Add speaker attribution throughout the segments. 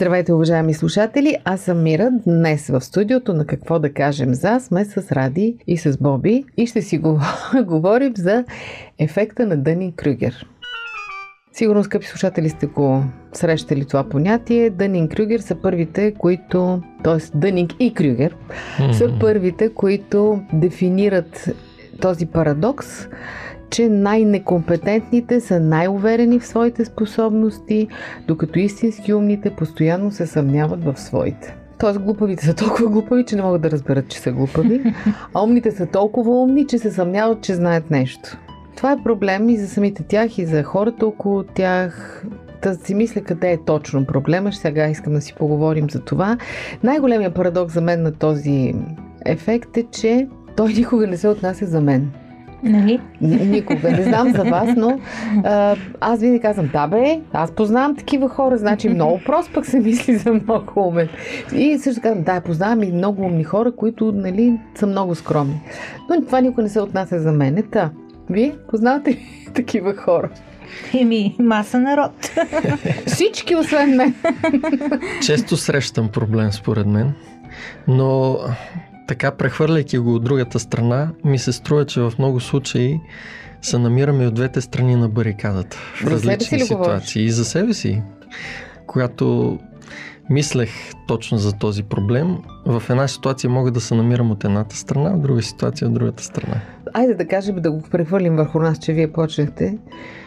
Speaker 1: Здравейте, уважаеми слушатели! Аз съм Мира. Днес в студиото на Какво да кажем за сме с Ради и с Боби и ще си го- говорим за ефекта на Дънин Крюгер. Сигурно, скъпи слушатели, сте го срещали това понятие. Дънин Крюгер са първите, които, т.е. Дънинг и Крюгер, са първите, които дефинират този парадокс, че най-некомпетентните са най-уверени в своите способности, докато истински умните постоянно се съмняват в своите. Тоест глупавите са толкова глупави, че не могат да разберат, че са глупави, а умните са толкова умни, че се съмняват, че знаят нещо. Това е проблем и за самите тях, и за хората около тях. Да си мисля къде е точно проблема. Сега искам да си поговорим за това. Най-големият парадокс за мен на този ефект е, че той никога не се отнася за мен.
Speaker 2: Нали?
Speaker 1: Никога. Не знам за вас, но а, аз винаги казвам, да бе, аз познавам такива хора, значи много прост пък се мисли за много умен. И също казвам, да, познавам и много умни хора, които нали, са много скромни. Но това никога не се отнася за мен. Та, вие познавате ли такива хора?
Speaker 2: Еми, маса народ.
Speaker 1: Всички, освен мен.
Speaker 3: Често срещам проблем, според мен, но така прехвърляйки го от другата страна, ми се струва, че в много случаи се намираме от двете страни на барикадата. В
Speaker 1: За
Speaker 3: различни ситуации. И за себе си. Когато мислех точно за този проблем, в една ситуация мога да се намирам от едната страна, в друга ситуация от другата страна.
Speaker 1: Айде да кажем, да го прехвърлим върху нас, че вие почнахте.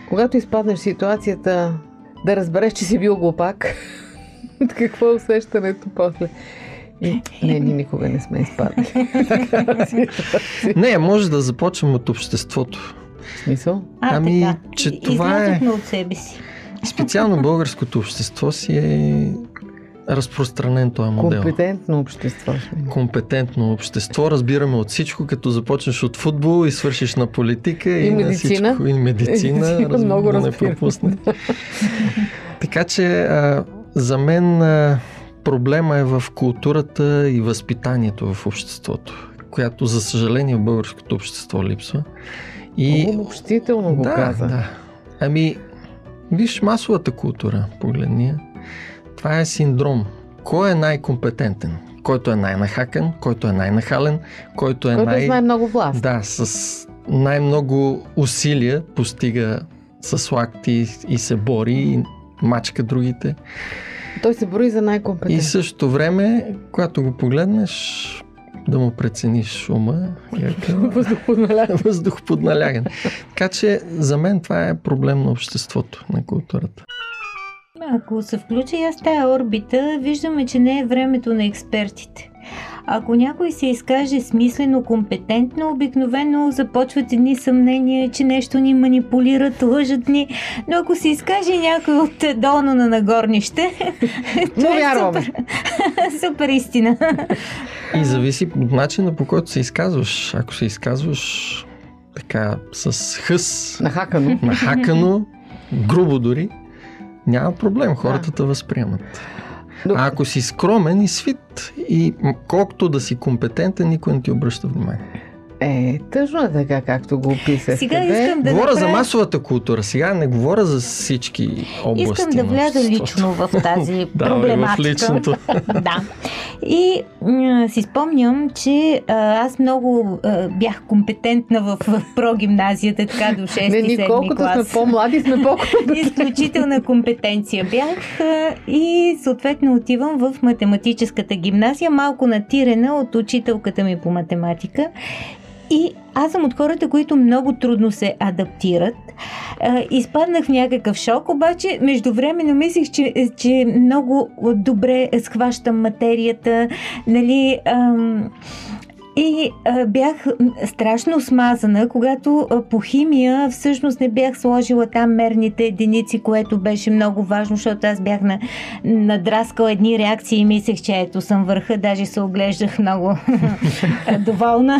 Speaker 1: Когато изпаднеш в ситуацията да разбереш, че си бил глупак, какво е усещането после? И, не, ние никога не сме изпадали.
Speaker 3: Не, може да започнем от обществото.
Speaker 1: В смисъл?
Speaker 2: А,
Speaker 3: Ами,
Speaker 2: така.
Speaker 3: че
Speaker 2: И-
Speaker 3: това е-
Speaker 2: от себе си.
Speaker 3: Специално българското общество си е разпространен този модел.
Speaker 1: Компетентно общество.
Speaker 3: Компетентно общество. Разбираме от всичко, като започнеш от футбол и свършиш на политика и,
Speaker 1: И
Speaker 3: на
Speaker 1: медицина.
Speaker 3: всичко. И медицина.
Speaker 1: Медицина
Speaker 3: разбира,
Speaker 1: много
Speaker 3: да не
Speaker 1: разбирам.
Speaker 3: пропусне. така че а, за мен а, проблема е в културата и възпитанието в обществото, която за съжаление в българското общество липсва. И
Speaker 1: Много обобщително го
Speaker 3: да,
Speaker 1: каза.
Speaker 3: Да. Ами, виж масовата култура, погледни. Това е синдром. Кой е най-компетентен? Който е най-нахакан, който е най-нахален, който е
Speaker 1: Който
Speaker 3: най...
Speaker 1: знае много власт.
Speaker 3: Да, с най-много усилия постига с лакти и се бори и мачка другите.
Speaker 1: Той се брои за
Speaker 3: И
Speaker 1: най-компетентен.
Speaker 3: в същото време, когато го погледнеш, да му прецениш ума, яка-
Speaker 1: Въздухоналяга.
Speaker 3: въздух под налягане. Така че за мен това е проблем на обществото, на културата.
Speaker 2: Ако се включи аз тая орбита, виждаме, че не е времето на експертите. Ако някой се изкаже смислено, компетентно, обикновено започват едни съмнения, че нещо ни манипулират, лъжат ни, но ако се изкаже някой от долно на нагорнище, това е супер, супер истина.
Speaker 3: И зависи от начина по който се изказваш. Ако се изказваш така с хъс,
Speaker 1: Нахакано.
Speaker 3: нахакано, грубо дори, няма проблем, хората те възприемат.
Speaker 1: Но-
Speaker 3: А ако си скромен и свит и колкото да си компетентен, никой не ти обръща внимание.
Speaker 1: Е, тъжно е така, както го описахте.
Speaker 2: Сега
Speaker 1: бе.
Speaker 2: искам да
Speaker 3: говоря за
Speaker 2: направя...
Speaker 3: масовата култура, сега не говоря за всички области.
Speaker 2: Искам да вляза лично в тази
Speaker 3: Давай в
Speaker 2: проблематика.
Speaker 3: личното.
Speaker 2: да. И м- си спомням, че а, аз много а, бях компетентна в, в прогимназията, така до 6
Speaker 1: Не, ние
Speaker 2: 7
Speaker 1: колкото
Speaker 2: клас.
Speaker 1: сме по-млади, сме по-компетентни.
Speaker 2: Изключителна компетенция бях а, и съответно отивам в математическата гимназия, малко натирена от учителката ми по математика. И аз съм от хората, които много трудно се адаптират. Изпаднах в някакъв шок, обаче междувременно мислих, че, че много добре схващам материята, нали... Ам, и а, бях страшно смазана, когато а, по химия всъщност не бях сложила там мерните единици, което беше много важно, защото аз бях на, надраскала едни реакции и мислех, че ето съм върха, даже се оглеждах много доволна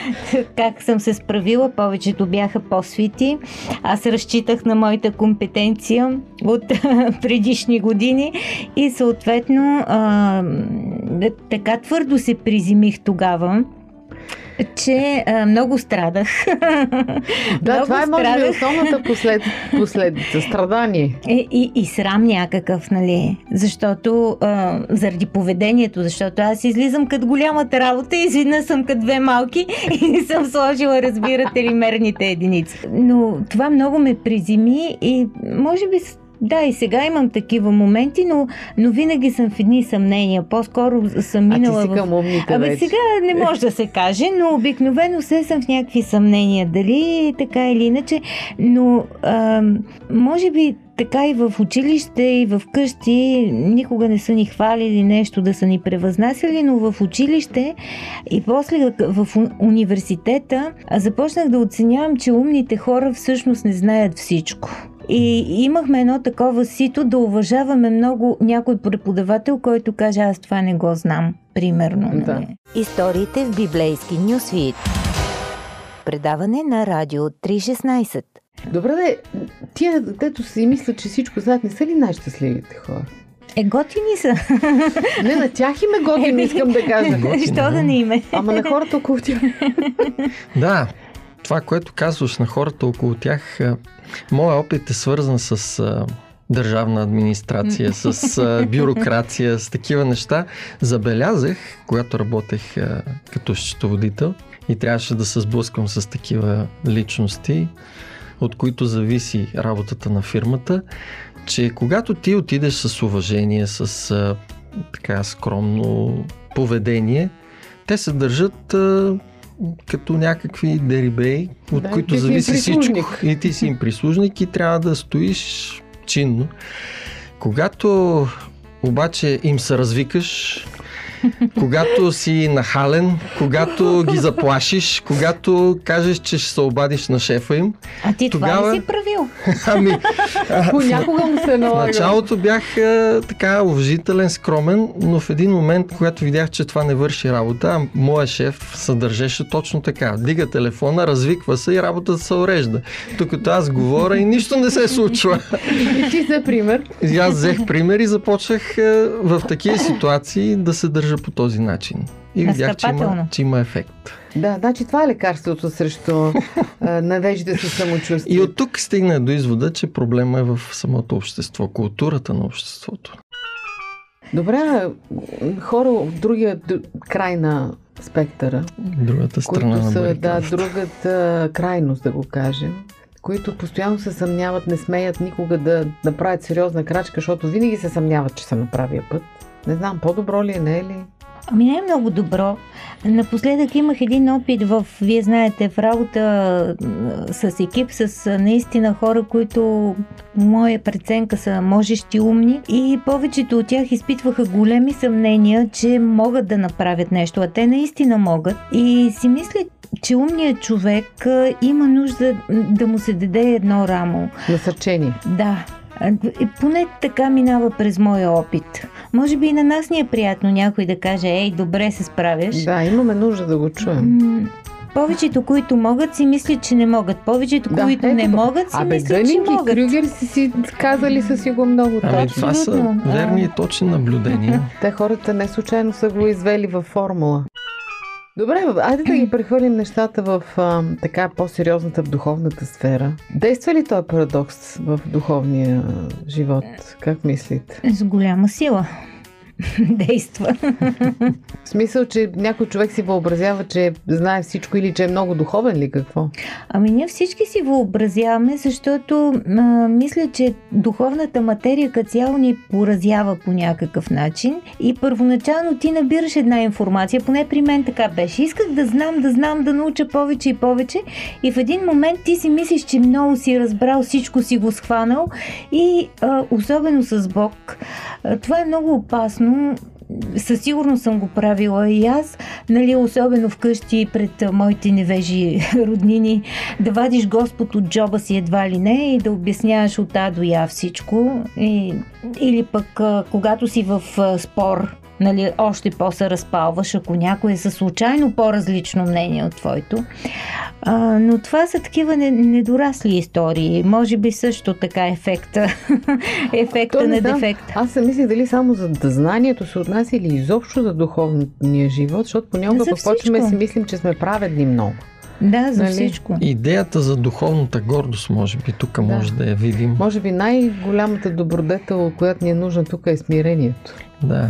Speaker 2: как съм се справила. Повечето бяха по-свити. Аз разчитах на моята компетенция от предишни години и съответно а, така твърдо се призимих тогава че а, много страдах.
Speaker 1: Да, много това е може би основната послед... последица страдание.
Speaker 2: И, и, и срам някакъв, нали? Защото а, заради поведението, защото аз излизам като голямата работа и изведнъж съм като две малки и не съм сложила, разбирате ли, мерните единици. Но това много ме приземи и може би да, и сега имам такива моменти, но, но винаги съм в едни съмнения. По-скоро съм минала
Speaker 1: а ти си към умните
Speaker 2: Абе, сега не може да се каже, но обикновено се съм в някакви съмнения. Дали така или иначе. Но а, може би така и в училище, и в къщи никога не са ни хвалили нещо да са ни превъзнасяли, но в училище и после в университета започнах да оценявам, че умните хора всъщност не знаят всичко. И имахме едно такова сито да уважаваме много някой преподавател, който каже аз това не го знам, примерно. Да. Нали?
Speaker 4: Историите в библейски нюсвит. Предаване на Радио 316.
Speaker 1: Добре, де, тия, дето си мислят, че всичко знаят, не са ли най-щастливите хора?
Speaker 2: Е, готини са.
Speaker 1: Не, на тях им е готини, искам да кажа.
Speaker 2: Що да не име?
Speaker 1: Ама на хората около тях.
Speaker 3: Да, това, което казваш на хората около тях, моят опит е свързан с държавна администрация, с а, бюрокрация, с такива неща. Забелязах, когато работех като счетоводител и трябваше да се сблъскам с такива личности, от които зависи работата на фирмата, че когато ти отидеш с уважение, с така скромно поведение, те се държат а, като някакви дерибей, от да, които зависи всичко. И ти си им прислужник и трябва да стоиш чинно. Когато обаче им се развикаш, когато си нахален, когато ги заплашиш, когато кажеш, че ще се обадиш на шефа им.
Speaker 2: А ти тогава... това ли си правил?
Speaker 1: ами, понякога му се налага.
Speaker 3: В началото бях а, така уважителен, скромен, но в един момент, когато видях, че това не върши работа, моя шеф се държеше точно така. Дига телефона, развиква се и работата се урежда. Докато аз говоря и нищо не се случва.
Speaker 1: И ти за пример?
Speaker 3: И аз взех пример и започнах а, в такива ситуации да се държа по този начин. И видях, че има, че има ефект.
Speaker 1: Да, значи това е лекарството срещу навежда си самочувствие.
Speaker 3: И от тук стигна до извода, че проблема е в самото общество, културата на обществото.
Speaker 1: Добре, хора от другия край на спектъра.
Speaker 3: Другата страна
Speaker 1: които
Speaker 3: са, на
Speaker 1: Да, другата крайност, да го кажем които постоянно се съмняват, не смеят никога да направят сериозна крачка, защото винаги се съмняват, че са на правия път. Не знам, по-добро ли е, не е ли?
Speaker 2: Ами не е много добро. Напоследък имах един опит в, вие знаете, в работа с екип, с наистина хора, които моя преценка са можещи умни и повечето от тях изпитваха големи съмнения, че могат да направят нещо, а те наистина могат. И си мисля, че умният човек има нужда да му се даде едно рамо.
Speaker 1: Насърчение.
Speaker 2: Да, поне така минава през моя опит. Може би и на нас ни е приятно някой да каже, ей, добре се справяш.
Speaker 1: Да, имаме нужда да го чуем.
Speaker 2: Повечето, които могат, си мислят, че не могат. Повечето, да, които ето, не могат, си
Speaker 1: Абе,
Speaker 2: мислят, Дъник че могат.
Speaker 1: Крюгер си, си казали са си го много
Speaker 3: ами, това са верни и точни наблюдения.
Speaker 1: Те хората не случайно са го извели във формула. Добре, айде да ги прехвърлим нещата в а, така по-сериозната в духовната сфера. Действа ли този парадокс в духовния живот? Как мислите?
Speaker 2: С голяма сила. действа.
Speaker 1: В смисъл, че някой човек си въобразява, че знае всичко или че е много духовен ли какво?
Speaker 2: Ами ние всички си въобразяваме, защото а, мисля, че духовната материя като цяло ни поразява по някакъв начин и първоначално ти набираш една информация, поне при мен така беше. Исках да знам, да знам, да науча повече и повече и в един момент ти си мислиш, че много си разбрал, всичко си го схванал и а, особено с Бог. Това е много опасно. Със сигурност съм го правила и аз, нали, особено вкъщи пред моите невежи роднини, да вадиш Господ от джоба си едва ли не и да обясняваш от А до Я всичко. И, или пък, когато си в спор, нали, още по-се разпалваш, ако някой е със случайно по-различно мнение от твоето. А, но това са такива недорасли истории. Може би също така ефекта, ефекта на дефекта.
Speaker 1: Аз се мислих дали само за знанието се отнася или изобщо за духовния живот, защото понякога пък почваме си мислим, че сме праведни много.
Speaker 2: Да, за нали? всичко.
Speaker 3: Идеята за духовната гордост, може би, тук да. може да я видим.
Speaker 1: Може би най-голямата добродетел, която ни е нужна тук е смирението.
Speaker 3: Да.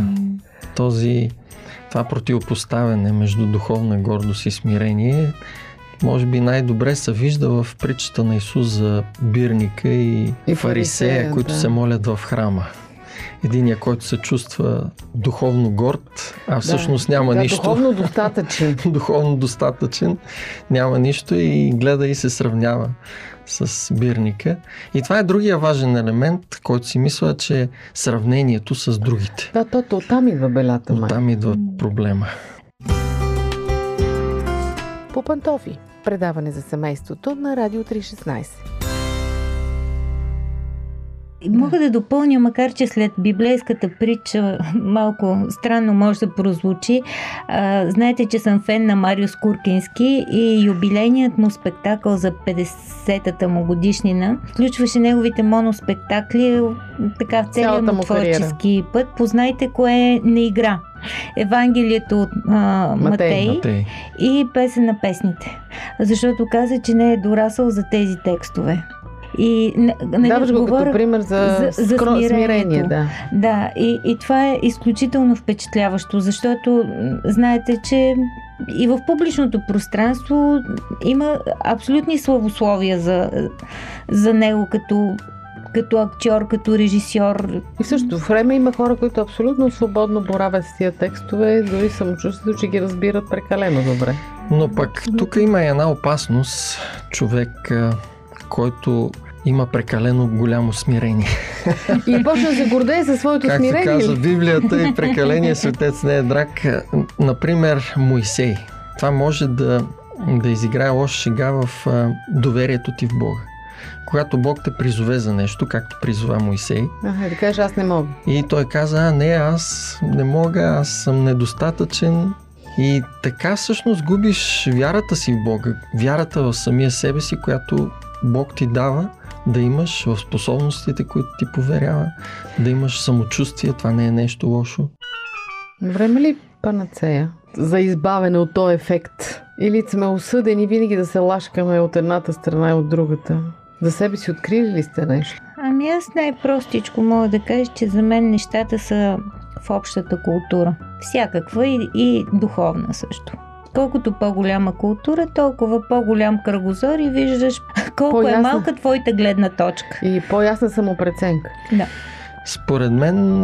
Speaker 3: Този, това противопоставяне между духовна гордост и смирение може би най-добре се вижда в притчата на Исус за бирника и, и фарисея, които да. се молят в храма. Единия, който се чувства духовно горд, а всъщност да, няма
Speaker 1: да,
Speaker 3: нищо.
Speaker 1: Духовно достатъчен.
Speaker 3: духовно достатъчен, няма нищо и гледа и се сравнява с бирника. И това е другия важен елемент, който си мисля, че е сравнението с другите.
Speaker 1: Да, то, то там идва белята.
Speaker 3: Там идва проблема.
Speaker 1: По пантофи. Предаване за семейството на Радио 316.
Speaker 2: Мога да допълня, макар че след библейската притча малко странно може да прозвучи. А, знаете, че съм фен на Мариус Куркински и юбилейният му спектакъл за 50-та му годишнина включваше неговите моноспектакли така в целия му творчески път. Познайте кое не игра. Евангелието от а, Матей, Матей и песен на песните. Защото каза, че не е дорасъл за тези текстове.
Speaker 1: И, нали, Даваш го като пример за, за, за скро... смирение. Да,
Speaker 2: да и, и това е изключително впечатляващо, защото знаете, че и в публичното пространство има абсолютни славословия за, за него като като актьор, като режисьор.
Speaker 1: И в същото време има хора, които абсолютно свободно боравят с тия текстове, дори самочувствието, че ги разбират прекалено добре.
Speaker 3: Но пък тук има една опасност човек който има прекалено голямо смирение.
Speaker 1: И почна да се гордее със своето
Speaker 3: Както
Speaker 1: смирение.
Speaker 3: Както казва Библията и прекаление светец не е драг. Например, Моисей. Това може да, да изиграе лоша шега в доверието ти в Бога. Когато Бог те призове за нещо, както призова Моисей.
Speaker 1: Ага, да кажеш, аз не мога.
Speaker 3: И той каза, а не, аз не мога, аз съм недостатъчен, и така всъщност губиш вярата си в Бога, вярата в самия себе си, която Бог ти дава да имаш в способностите, които ти поверява, да имаш самочувствие, това не е нещо лошо.
Speaker 1: Време ли панацея за избавене от този ефект? Или сме осъдени винаги да се лашкаме от едната страна и от другата? За себе си открили ли сте нещо?
Speaker 2: Ами аз най-простичко мога да кажа, че за мен нещата са в общата култура. Всякаква и, и духовна също. Колкото по-голяма култура, толкова по-голям кръгозор и виждаш колко е По-ясна. е малка твоята гледна точка.
Speaker 1: И по-ясна самопреценка.
Speaker 2: Да.
Speaker 3: Според мен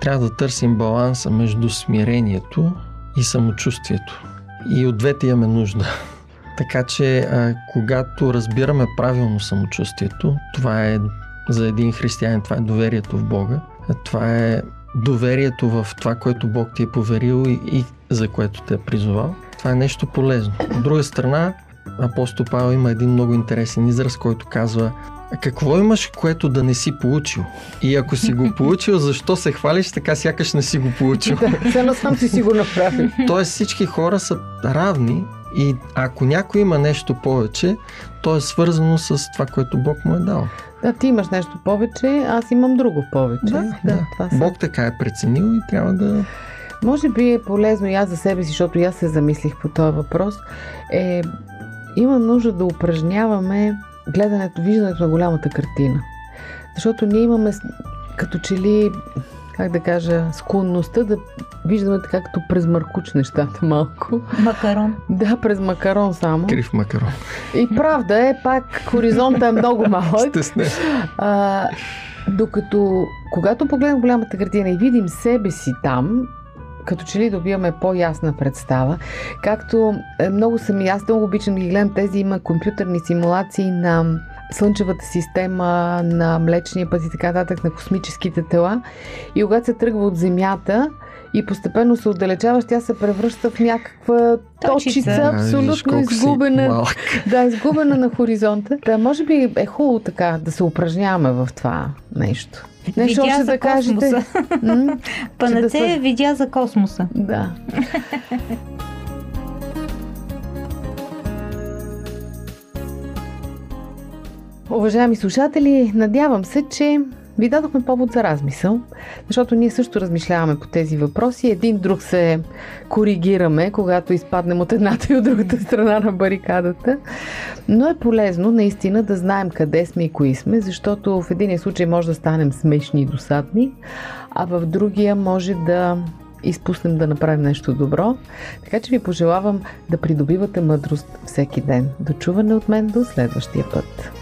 Speaker 3: трябва да търсим баланса между смирението и самочувствието. И от двете имаме нужда. Така че, а, когато разбираме правилно самочувствието, това е за един християнин, това е доверието в Бога, това е доверието в това, което Бог ти е поверил и, и за което те е призовал. Това е нещо полезно. От друга страна, апостол Павел има един много интересен израз, който казва какво имаш, което да не си получил? И ако си го получил, защо се хвалиш така, сякаш не си го получил?
Speaker 1: Да, сам си си го направил.
Speaker 3: Тоест всички хора са равни и ако някой има нещо повече, то е свързано с това, което Бог му е дал.
Speaker 1: Да, ти имаш нещо повече, аз имам друго повече.
Speaker 3: Да, да, да. Това. Бог така е преценил и трябва да...
Speaker 1: Може би е полезно и аз за себе си, защото и аз се замислих по този въпрос, е, има нужда да упражняваме гледането, виждането на голямата картина. Защото ние имаме като че ли как да кажа, склонността да виждаме така като през мъркуч нещата малко.
Speaker 2: Макарон.
Speaker 1: Да, през макарон само.
Speaker 3: Крив макарон.
Speaker 1: И правда е, пак хоризонта е много малък.
Speaker 3: Стесне.
Speaker 1: А, докато, когато погледнем голямата картина и видим себе си там, като че ли добиваме по-ясна представа. Както е, много съм и аз много обичам да ги гледам тези, има компютърни симулации на Слънчевата система, на Млечния път и така нататък, на космическите тела. И когато се тръгва от Земята и постепенно се отдалечаваш, тя се превръща в някаква
Speaker 2: Точица.
Speaker 1: точица,
Speaker 3: виж
Speaker 1: абсолютно
Speaker 3: си
Speaker 1: изгубена. Да, изгубена на хоризонта. Да, може би е хубаво така да се упражняваме в това нещо. Нещо
Speaker 2: видя
Speaker 1: още
Speaker 2: за
Speaker 1: да кажете. М?
Speaker 2: Панацея
Speaker 1: Че да
Speaker 2: видя за космоса.
Speaker 1: Да. Уважаеми слушатели, надявам се, че ви дадохме повод за размисъл, защото ние също размишляваме по тези въпроси. Един друг се коригираме, когато изпаднем от едната и от другата страна на барикадата. Но е полезно наистина да знаем къде сме и кои сме, защото в един случай може да станем смешни и досадни, а в другия може да изпуснем да направим нещо добро. Така че ви пожелавам да придобивате мъдрост всеки ден. До чуване от мен до следващия път.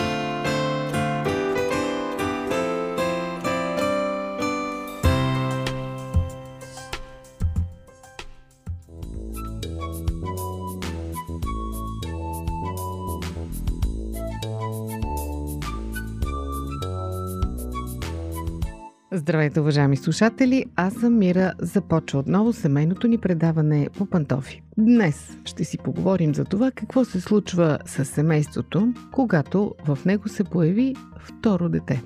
Speaker 1: Здравейте, уважаеми слушатели! Аз съм Мира. Започва отново семейното ни предаване по пантофи. Днес ще си поговорим за това какво се случва с семейството, когато в него се появи второ дете.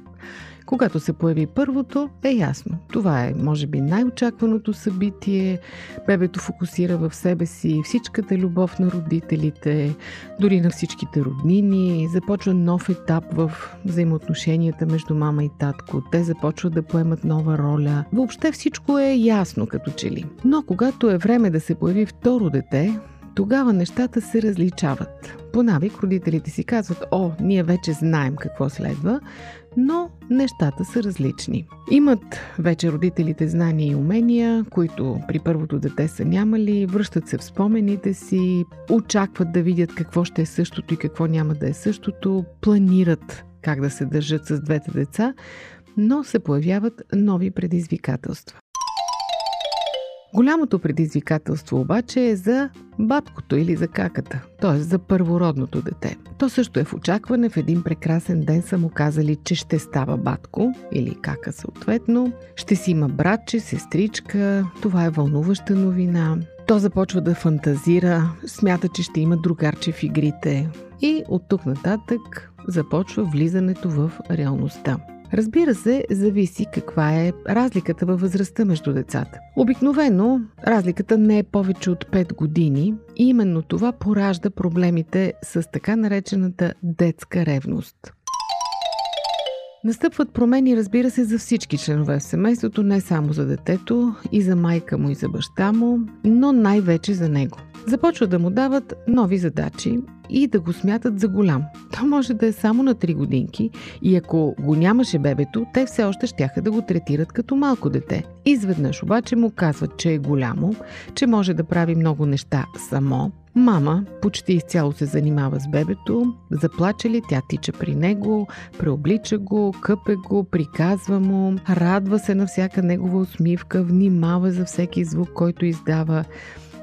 Speaker 1: Когато се появи първото, е ясно. Това е, може би, най-очакваното събитие. Бебето фокусира в себе си всичката любов на родителите, дори на всичките роднини. Започва нов етап в взаимоотношенията между мама и татко. Те започват да поемат нова роля. Въобще всичко е ясно като че ли. Но когато е време да се появи второ дете, тогава нещата се различават. По навик родителите си казват, о, ние вече знаем какво следва, но нещата са различни. Имат вече родителите знания и умения, които при първото дете са нямали, връщат се в спомените си, очакват да видят какво ще е същото и какво няма да е същото, планират как да се държат с двете деца, но се появяват нови предизвикателства. Голямото предизвикателство обаче е за баткото или за каката, т.е. за първородното дете. То също е в очакване. В един прекрасен ден са му казали, че ще става батко или кака съответно. Ще си има братче, сестричка. Това е вълнуваща новина. То започва да фантазира, смята, че ще има другарче в игрите. И от тук нататък започва влизането в реалността. Разбира се, зависи каква е разликата във възрастта между децата. Обикновено разликата не е повече от 5 години и именно това поражда проблемите с така наречената детска ревност. Настъпват промени, разбира се, за всички членове в семейството, не само за детето, и за майка му, и за баща му, но най-вече за него. Започват да му дават нови задачи и да го смятат за голям. То може да е само на 3 годинки и ако го нямаше бебето, те все още щяха да го третират като малко дете. Изведнъж обаче му казват, че е голямо, че може да прави много неща само, Мама почти изцяло се занимава с бебето, заплаче ли тя тича при него, преоблича го, къпе го, приказва му, радва се на всяка негова усмивка, внимава за всеки звук, който издава.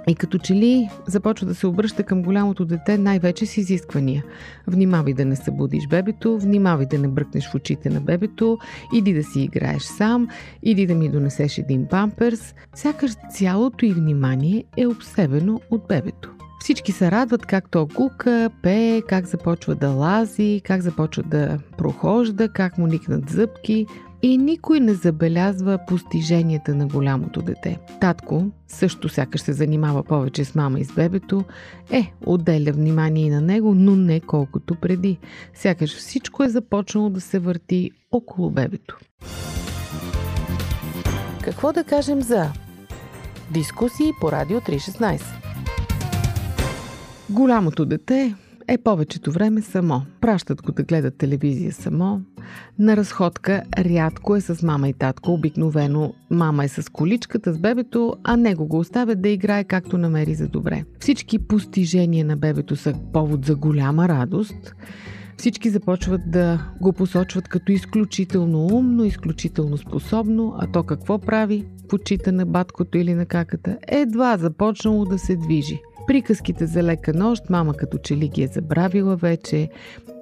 Speaker 1: И като че ли започва да се обръща към голямото дете най-вече с изисквания. Внимавай да не събудиш бебето, внимавай да не бръкнеш в очите на бебето, иди да си играеш сам, иди да ми донесеш един памперс. Сякаш цялото и внимание е обсебено от бебето. Всички се радват как то кука, пее, как започва да лази, как започва да прохожда, как му никнат зъбки. И никой не забелязва постиженията на голямото дете. Татко също сякаш се занимава повече с мама и с бебето, е, отделя внимание и на него, но не колкото преди. Сякаш всичко е започнало да се върти около бебето. Какво да кажем за дискусии по Радио 316? Голямото дете е повечето време само. Пращат го да гледат телевизия само. На разходка рядко е с мама и татко. Обикновено мама е с количката с бебето, а него го оставят да играе както намери за добре. Всички постижения на бебето са повод за голяма радост. Всички започват да го посочват като изключително умно, изключително способно, а то какво прави? Почита на баткото или на каката. Едва започнало да се движи – Приказките за лека нощ, мама като че ли ги е забравила вече.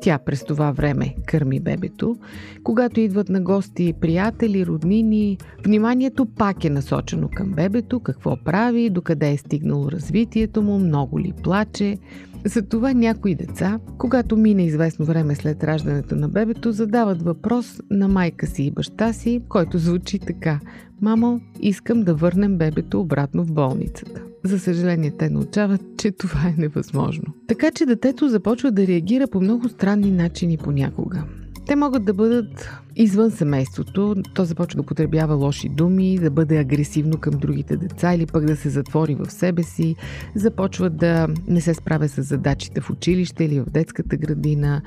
Speaker 1: Тя през това време кърми бебето. Когато идват на гости приятели, роднини, вниманието пак е насочено към бебето, какво прави, докъде е стигнало развитието му, много ли плаче. Затова някои деца, когато мине известно време след раждането на бебето, задават въпрос на майка си и баща си, който звучи така Мамо, искам да върнем бебето обратно в болницата. За съжаление, те научават, че това е невъзможно. Така че детето започва да реагира по много странни начини понякога. Те могат да бъдат извън семейството, то започва да употребява лоши думи, да бъде агресивно към другите деца или пък да се затвори в себе си, започва да не се справя с задачите в училище или в детската градина,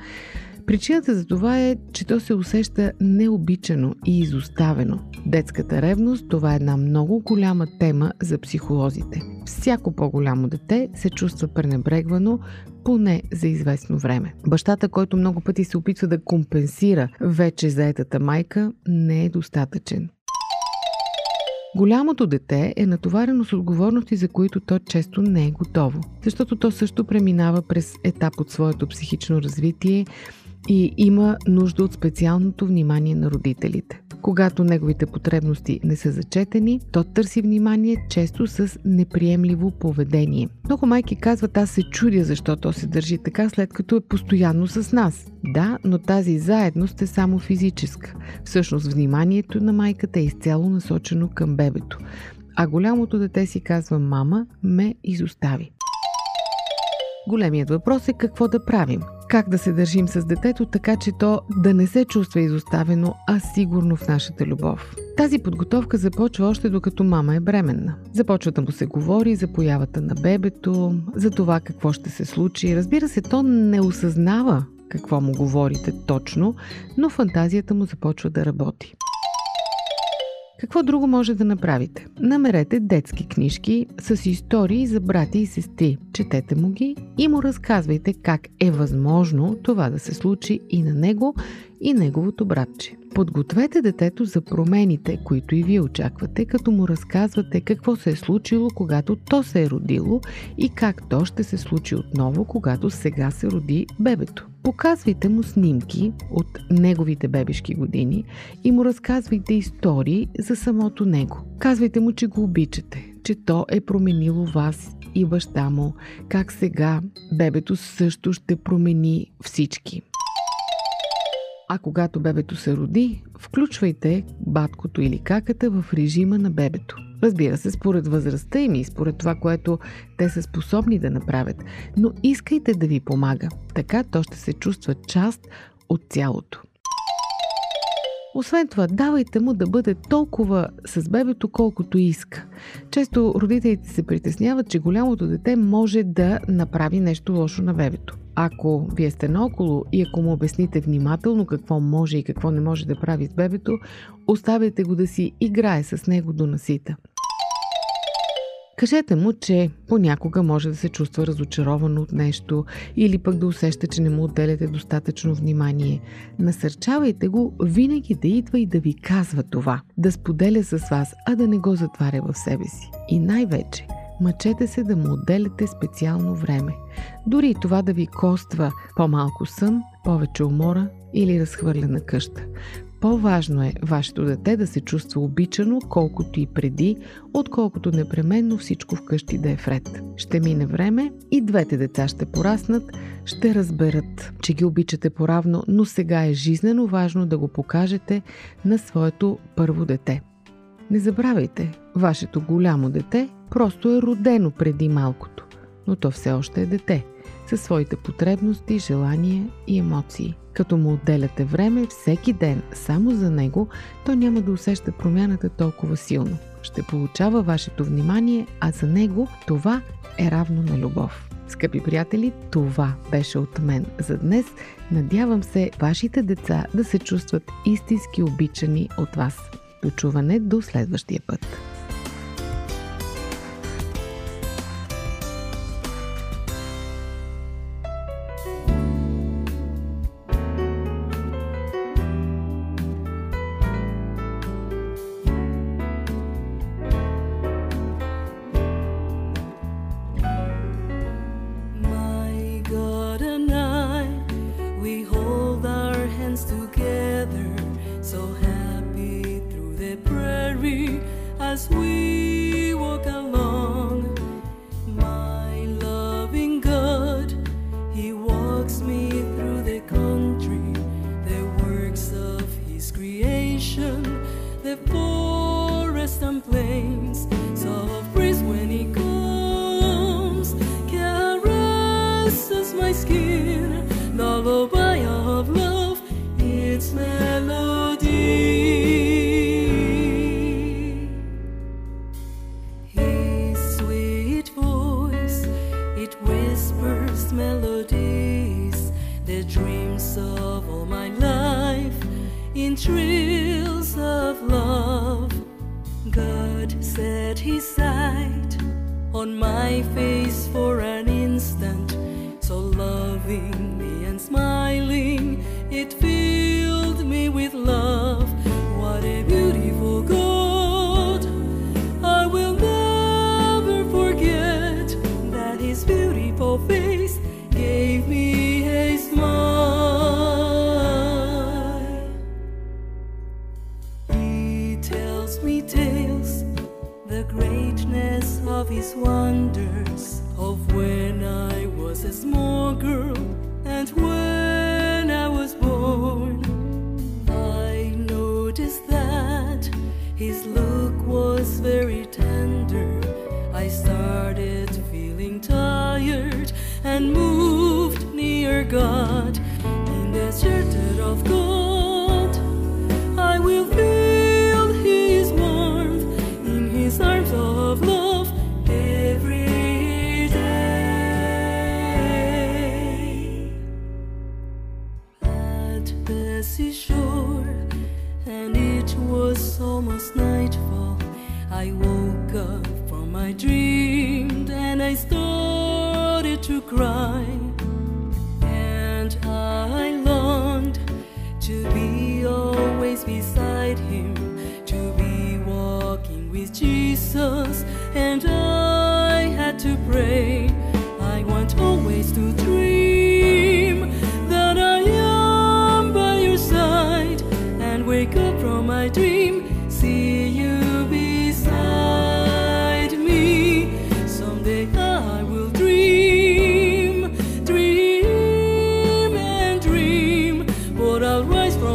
Speaker 1: Причината за това е, че то се усеща необичано и изоставено. Детската ревност това е една много голяма тема за психолозите. Всяко по-голямо дете се чувства пренебрегвано, поне за известно време. Бащата, който много пъти се опитва да компенсира вече заетата майка, не е достатъчен. Голямото дете е натоварено с отговорности, за които то често не е готово, защото то също преминава през етап от своето психично развитие и има нужда от специалното внимание на родителите. Когато неговите потребности не са зачетени, то търси внимание често с неприемливо поведение. Много майки казват, аз се чудя защо то се държи така, след като е постоянно с нас. Да, но тази заедност е само физическа. Всъщност вниманието на майката е изцяло насочено към бебето. А голямото дете си казва, мама ме изостави. Големият въпрос е какво да правим. Как да се държим с детето, така че то да не се чувства изоставено, а сигурно в нашата любов. Тази подготовка започва още докато мама е бременна. Започва да му се говори за появата на бебето, за това какво ще се случи. Разбира се, то не осъзнава какво му говорите точно, но фантазията му започва да работи. Какво друго може да направите? Намерете детски книжки с истории за брати и сестри. Четете му ги и му разказвайте как е възможно това да се случи и на него, и неговото братче. Подгответе детето за промените, които и вие очаквате, като му разказвате какво се е случило, когато то се е родило и как то ще се случи отново, когато сега се роди бебето. Показвайте му снимки от неговите бебешки години и му разказвайте истории за самото него. Казвайте му, че го обичате, че то е променило вас и баща му, как сега бебето също ще промени всички. А когато бебето се роди, включвайте баткото или каката в режима на бебето. Разбира се, според възрастта им и според това, което те са способни да направят. Но искайте да ви помага. Така то ще се чувства част от цялото. Освен това, давайте му да бъде толкова с бебето, колкото иска. Често родителите се притесняват, че голямото дете може да направи нещо лошо на бебето. Ако вие сте наоколо и ако му обясните внимателно какво може и какво не може да прави с бебето, оставяйте го да си играе с него до насита. Кажете му, че понякога може да се чувства разочаровано от нещо или пък да усеща, че не му отделяте достатъчно внимание. Насърчавайте го винаги да идва и да ви казва това, да споделя с вас, а да не го затваря в себе си. И най-вече, мъчете се да му отделяте специално време. Дори това да ви коства по-малко сън, повече умора или разхвърлена къща. По-важно е вашето дете да се чувства обичано, колкото и преди, отколкото непременно всичко вкъщи да е вред. Ще мине време и двете деца ще пораснат, ще разберат, че ги обичате поравно, но сега е жизнено важно да го покажете на своето първо дете. Не забравяйте, вашето голямо дете просто е родено преди малкото, но то все още е дете, със своите потребности, желания и емоции. Като му отделяте време всеки ден само за него, то няма да усеща промяната толкова силно. Ще получава вашето внимание, а за него това е равно на любов. Скъпи приятели, това беше от мен за днес. Надявам се вашите деца да се чувстват истински обичани от вас. Дочуване до следващия път.
Speaker 5: everything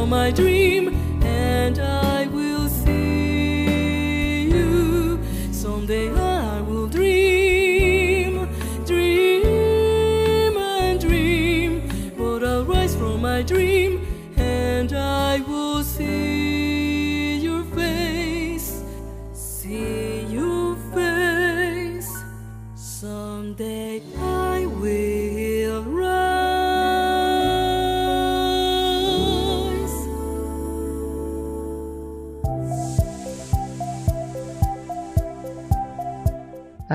Speaker 5: my dream and I will see you. Someday